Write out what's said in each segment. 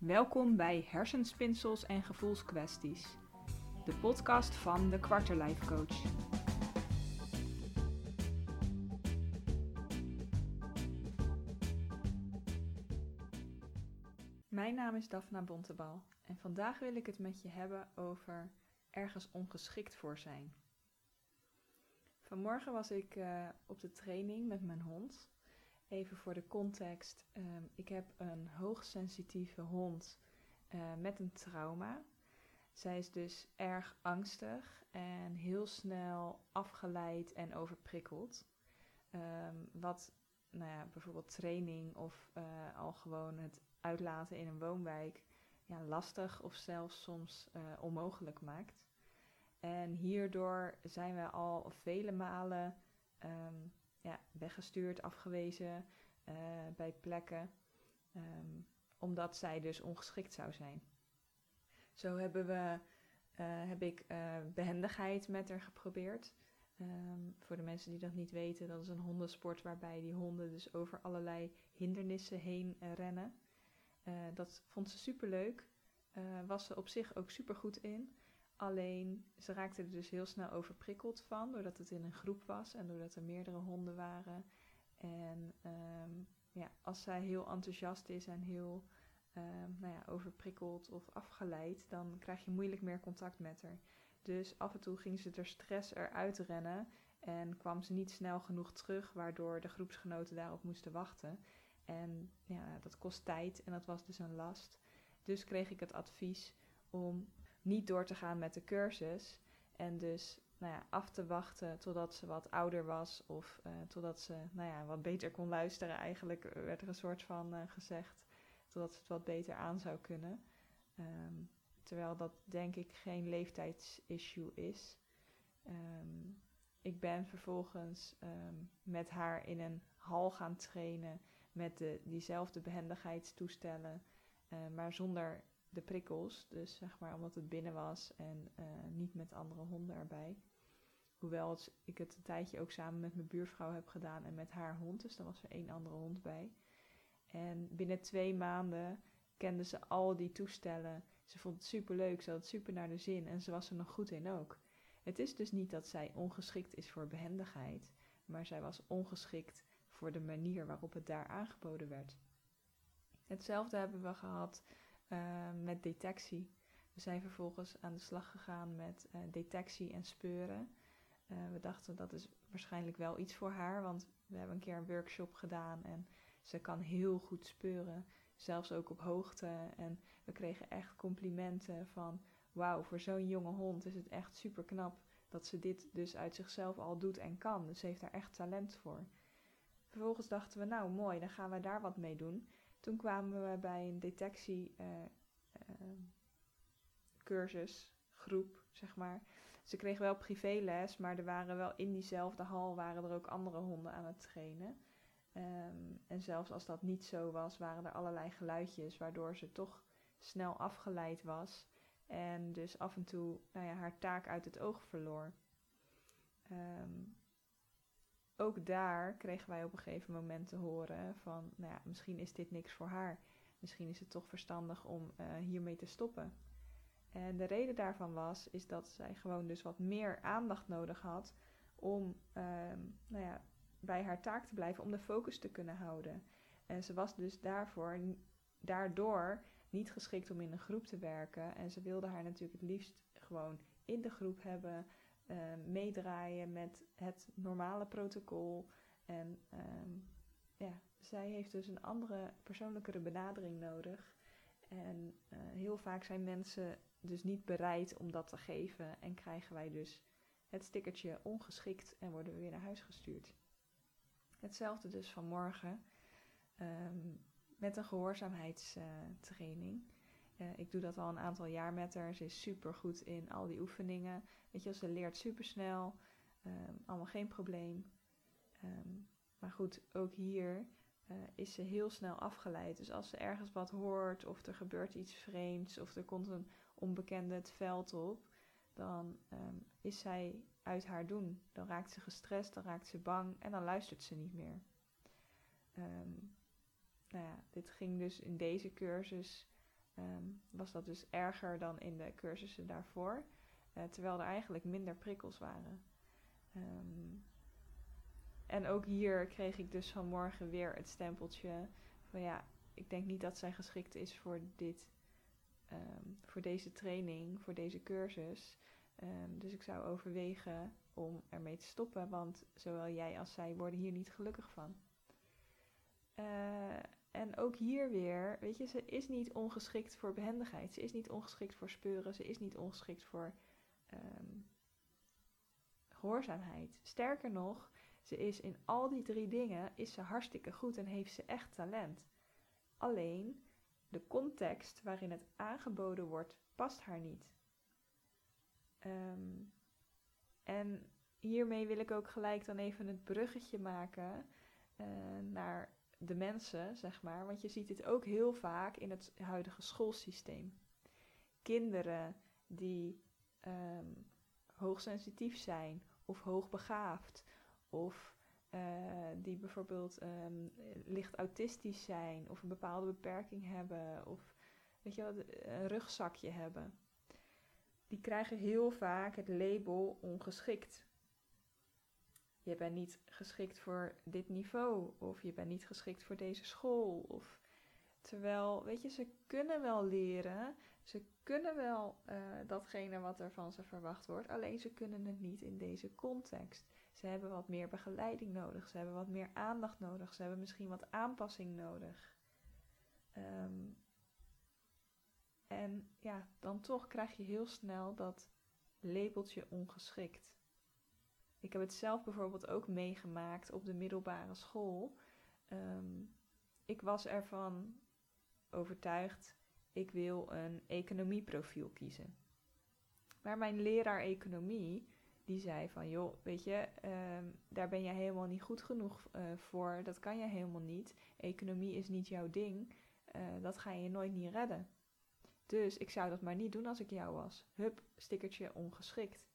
Welkom bij Hersenspinsels en Gevoelskwesties, de podcast van de Quarterlife Coach. Mijn naam is Daphna Bontebal en vandaag wil ik het met je hebben over ergens ongeschikt voor zijn. Vanmorgen was ik uh, op de training met mijn hond Even voor de context. Um, ik heb een hoogsensitieve hond uh, met een trauma. Zij is dus erg angstig en heel snel afgeleid en overprikkeld. Um, wat nou ja, bijvoorbeeld training of uh, al gewoon het uitlaten in een woonwijk ja, lastig of zelfs soms uh, onmogelijk maakt. En hierdoor zijn we al vele malen um, ja, weggestuurd, afgewezen uh, bij plekken, um, omdat zij dus ongeschikt zou zijn. Zo hebben we, uh, heb ik uh, behendigheid met haar geprobeerd. Um, voor de mensen die dat niet weten, dat is een hondensport waarbij die honden dus over allerlei hindernissen heen rennen. dat vond ze super leuk. was ze op zich ook super goed in. Alleen ze raakte er dus heel snel overprikkeld van, doordat het in een groep was en doordat er meerdere honden waren. En um, ja, als zij heel enthousiast is en heel um, nou ja, overprikkeld of afgeleid, dan krijg je moeilijk meer contact met haar. Dus af en toe ging ze er stress eruit rennen en kwam ze niet snel genoeg terug, waardoor de groepsgenoten daarop moesten wachten. En ja, dat kost tijd en dat was dus een last. Dus kreeg ik het advies om niet door te gaan met de cursus. En dus nou ja, af te wachten totdat ze wat ouder was of uh, totdat ze nou ja, wat beter kon luisteren. Eigenlijk werd er een soort van uh, gezegd totdat ze het wat beter aan zou kunnen. Um, terwijl dat denk ik geen leeftijdsissue is. Um, ik ben vervolgens um, met haar in een hal gaan trainen met de, diezelfde behendigheidstoestellen, uh, maar zonder de prikkels. Dus zeg maar omdat het binnen was en uh, niet met andere honden erbij. Hoewel ik het een tijdje ook samen met mijn buurvrouw heb gedaan en met haar hond. Dus er was er één andere hond bij. En binnen twee maanden kende ze al die toestellen. Ze vond het super leuk, ze had het super naar de zin en ze was er nog goed in ook. Het is dus niet dat zij ongeschikt is voor behendigheid, maar zij was ongeschikt voor de manier waarop het daar aangeboden werd. Hetzelfde hebben we gehad uh, met detectie. We zijn vervolgens aan de slag gegaan met uh, detectie en speuren. Uh, we dachten dat is waarschijnlijk wel iets voor haar, want we hebben een keer een workshop gedaan en ze kan heel goed speuren, zelfs ook op hoogte. En we kregen echt complimenten van: wauw, voor zo'n jonge hond is het echt super knap dat ze dit dus uit zichzelf al doet en kan. Dus ze heeft daar echt talent voor. Vervolgens dachten we: nou mooi, dan gaan we daar wat mee doen. Toen kwamen we bij een detectiecursus, uh, uh, groep, zeg maar. Ze kregen wel privéles, maar er waren wel in diezelfde hal waren er ook andere honden aan het trainen. Um, en zelfs als dat niet zo was, waren er allerlei geluidjes, waardoor ze toch snel afgeleid was. En dus af en toe nou ja, haar taak uit het oog verloor. Um, ook daar kregen wij op een gegeven moment te horen van, nou ja, misschien is dit niks voor haar. Misschien is het toch verstandig om uh, hiermee te stoppen. En de reden daarvan was, is dat zij gewoon dus wat meer aandacht nodig had om uh, nou ja, bij haar taak te blijven, om de focus te kunnen houden. En ze was dus daarvoor, daardoor niet geschikt om in een groep te werken. En ze wilde haar natuurlijk het liefst gewoon in de groep hebben, uh, meedraaien met het normale protocol. En um, ja, zij heeft dus een andere, persoonlijkere benadering nodig. En uh, heel vaak zijn mensen dus niet bereid om dat te geven. En krijgen wij dus het stickertje ongeschikt en worden we weer naar huis gestuurd. Hetzelfde dus vanmorgen um, met een gehoorzaamheidstraining. Uh, ik doe dat al een aantal jaar met haar. Ze is super goed in al die oefeningen. Weet je, ze leert super snel. Um, allemaal geen probleem. Um, maar goed, ook hier uh, is ze heel snel afgeleid. Dus als ze ergens wat hoort, of er gebeurt iets vreemds, of er komt een onbekende het veld op, dan um, is zij uit haar doen. Dan raakt ze gestrest, dan raakt ze bang en dan luistert ze niet meer. Nou ja, dit ging dus in deze cursus ehm, was dat dus erger dan in de cursussen daarvoor. Uh, terwijl er eigenlijk minder prikkels waren. Ehm, en ook hier kreeg ik dus vanmorgen weer het stempeltje van ja, ik denk niet dat zij geschikt is voor dit, ehm, voor deze training, voor deze cursus. dus ik zou overwegen om ermee te stoppen, want zowel jij als zij worden hier niet gelukkig van. Uh, en ook hier weer, weet je, ze is niet ongeschikt voor behendigheid. Ze is niet ongeschikt voor speuren. Ze is niet ongeschikt voor um, gehoorzaamheid. Sterker nog, ze is in al die drie dingen is ze hartstikke goed en heeft ze echt talent. Alleen de context waarin het aangeboden wordt, past haar niet. Um, en hiermee wil ik ook gelijk dan even het bruggetje maken uh, naar de mensen, zeg maar. Want je ziet dit ook heel vaak in het huidige schoolsysteem. Kinderen die um, hoogsensitief zijn of hoogbegaafd of uh, die bijvoorbeeld um, licht autistisch zijn of een bepaalde beperking hebben of weet je wat, een rugzakje hebben. Die krijgen heel vaak het label ongeschikt je bent niet geschikt voor dit niveau of je bent niet geschikt voor deze school. Of, terwijl, weet je, ze kunnen wel leren, ze kunnen wel uh, datgene wat er van ze verwacht wordt, alleen ze kunnen het niet in deze context. Ze hebben wat meer begeleiding nodig, ze hebben wat meer aandacht nodig, ze hebben misschien wat aanpassing nodig. Um, en ja, dan toch krijg je heel snel dat labeltje ongeschikt. Ik heb het zelf bijvoorbeeld ook meegemaakt op de middelbare school. Um, ik was ervan overtuigd, ik wil een economieprofiel kiezen. Maar mijn leraar economie, die zei van, joh, weet je, um, daar ben je helemaal niet goed genoeg uh, voor. Dat kan je helemaal niet. Economie is niet jouw ding. Uh, dat ga je nooit niet redden. Dus ik zou dat maar niet doen als ik jou was. Hup, stickertje ongeschikt.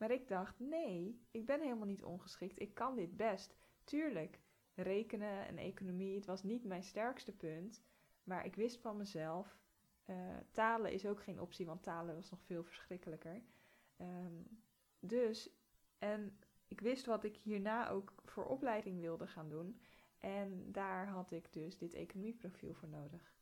Maar ik dacht, nee, ik ben helemaal niet ongeschikt. Ik kan dit best. Tuurlijk, rekenen en economie, het was niet mijn sterkste punt. Maar ik wist van mezelf, uh, talen is ook geen optie, want talen was nog veel verschrikkelijker. Um, dus, en ik wist wat ik hierna ook voor opleiding wilde gaan doen. En daar had ik dus dit economieprofiel voor nodig.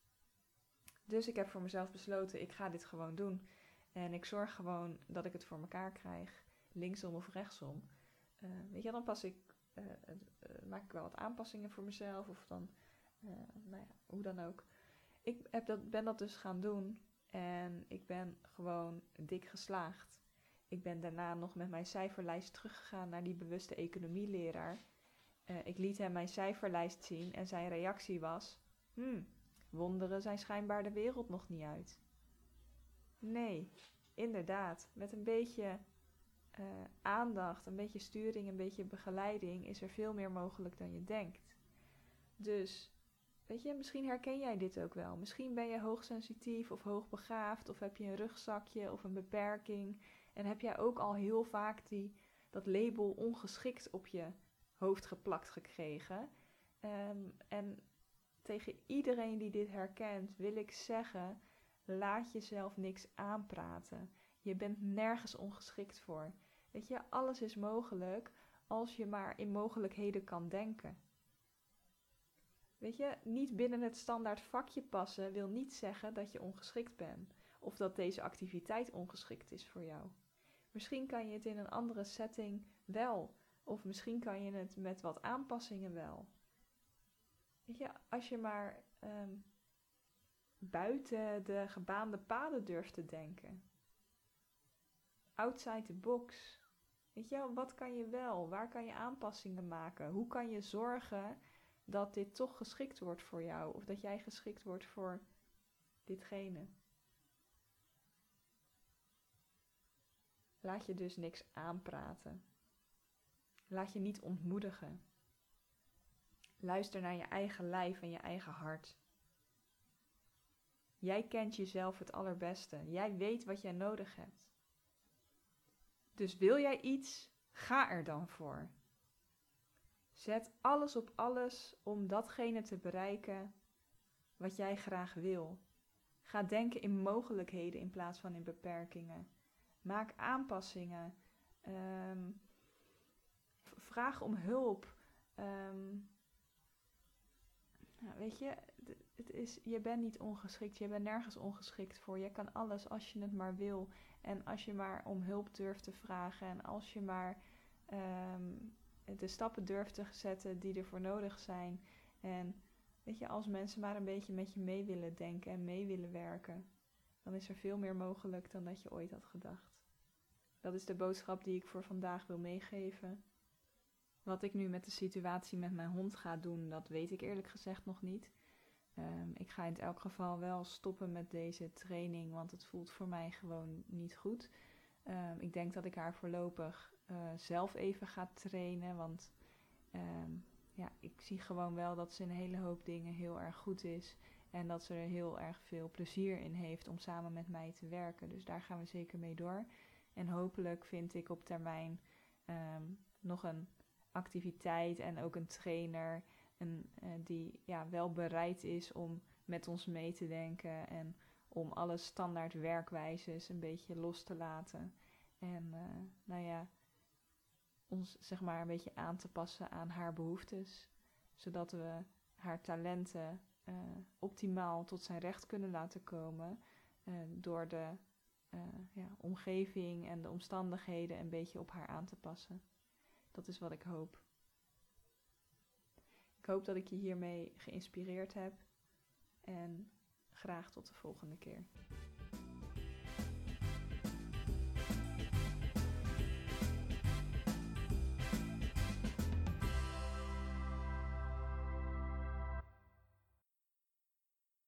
Dus ik heb voor mezelf besloten, ik ga dit gewoon doen. En ik zorg gewoon dat ik het voor mekaar krijg linksom of rechtsom. Uh, weet je, dan pas ik, uh, maak ik wel wat aanpassingen voor mezelf of dan, nou ja, hoe dan ook. Ik heb dat, ben dat dus gaan doen en ik ben gewoon dik geslaagd. Ik ben daarna nog met mijn cijferlijst teruggegaan naar die bewuste economieleraar. ik liet hem mijn cijferlijst zien en zijn reactie was: Hmm, wonderen zijn schijnbaar de wereld nog niet uit. Nee, inderdaad, met een beetje uh, aandacht, een beetje sturing, een beetje begeleiding, is er veel meer mogelijk dan je denkt. Dus, weet je, misschien herken jij dit ook wel. Misschien ben je hoogsensitief of hoogbegaafd, of heb je een rugzakje of een beperking. En heb jij ook al heel vaak die, dat label ongeschikt op je hoofd geplakt gekregen. Um, en tegen iedereen die dit herkent, wil ik zeggen: laat jezelf niks aanpraten. Je bent nergens ongeschikt voor. Weet je, alles is mogelijk als je maar in mogelijkheden kan denken. Weet je, niet binnen het standaard vakje passen wil niet zeggen dat je ongeschikt bent of dat deze activiteit ongeschikt is voor jou. Misschien kan je het in een andere setting wel, of misschien kan je het met wat aanpassingen wel. Weet je, als je maar um, buiten de gebaande paden durft te denken. Outside the box. Weet je, wat kan je wel? Waar kan je aanpassingen maken? Hoe kan je zorgen dat dit toch geschikt wordt voor jou? Of dat jij geschikt wordt voor ditgene? Laat je dus niks aanpraten. Laat je niet ontmoedigen. Luister naar je eigen lijf en je eigen hart. Jij kent jezelf het allerbeste. Jij weet wat jij nodig hebt. Dus wil jij iets, ga er dan voor. Zet alles op alles om datgene te bereiken wat jij graag wil. Ga denken in mogelijkheden in plaats van in beperkingen. Maak aanpassingen. Ehm, vraag om hulp. Ehm, nou, weet je, het is, je bent niet ongeschikt. Je bent nergens ongeschikt voor. Je kan alles als je het maar wil. En als je maar om hulp durft te vragen. En als je maar ehm, de stappen durft te zetten die ervoor nodig zijn. En weet je, als mensen maar een beetje met je mee willen denken en mee willen werken. Dan is er veel meer mogelijk dan dat je ooit had gedacht. Dat is de boodschap die ik voor vandaag wil meegeven. Wat ik nu met de situatie met mijn hond ga doen, dat weet ik eerlijk gezegd nog niet. Ehm, ik ga in elk geval wel stoppen met deze training, want het voelt voor mij gewoon niet goed. Ehm, ik denk dat ik haar voorlopig uh, zelf even ga trainen, want ehm, ja, ik zie gewoon wel dat ze een hele hoop dingen heel erg goed is. En dat ze er heel erg veel plezier in heeft om samen met mij te werken. Dus daar gaan we zeker mee door. En hopelijk vind ik op termijn nog een activiteit en ook een trainer en uh, die ja, wel bereid is om met ons mee te denken en om alle standaard werkwijzes een beetje los te laten. En uh, nou ja, ons zeg maar een beetje aan te passen aan haar behoeftes. Zodat we haar talenten uh, optimaal tot zijn recht kunnen laten komen. door de ja, omgeving en de omstandigheden een beetje op haar aan te passen. Dat is wat ik hoop. Ik hoop dat ik je hiermee geïnspireerd heb. En graag tot de volgende keer.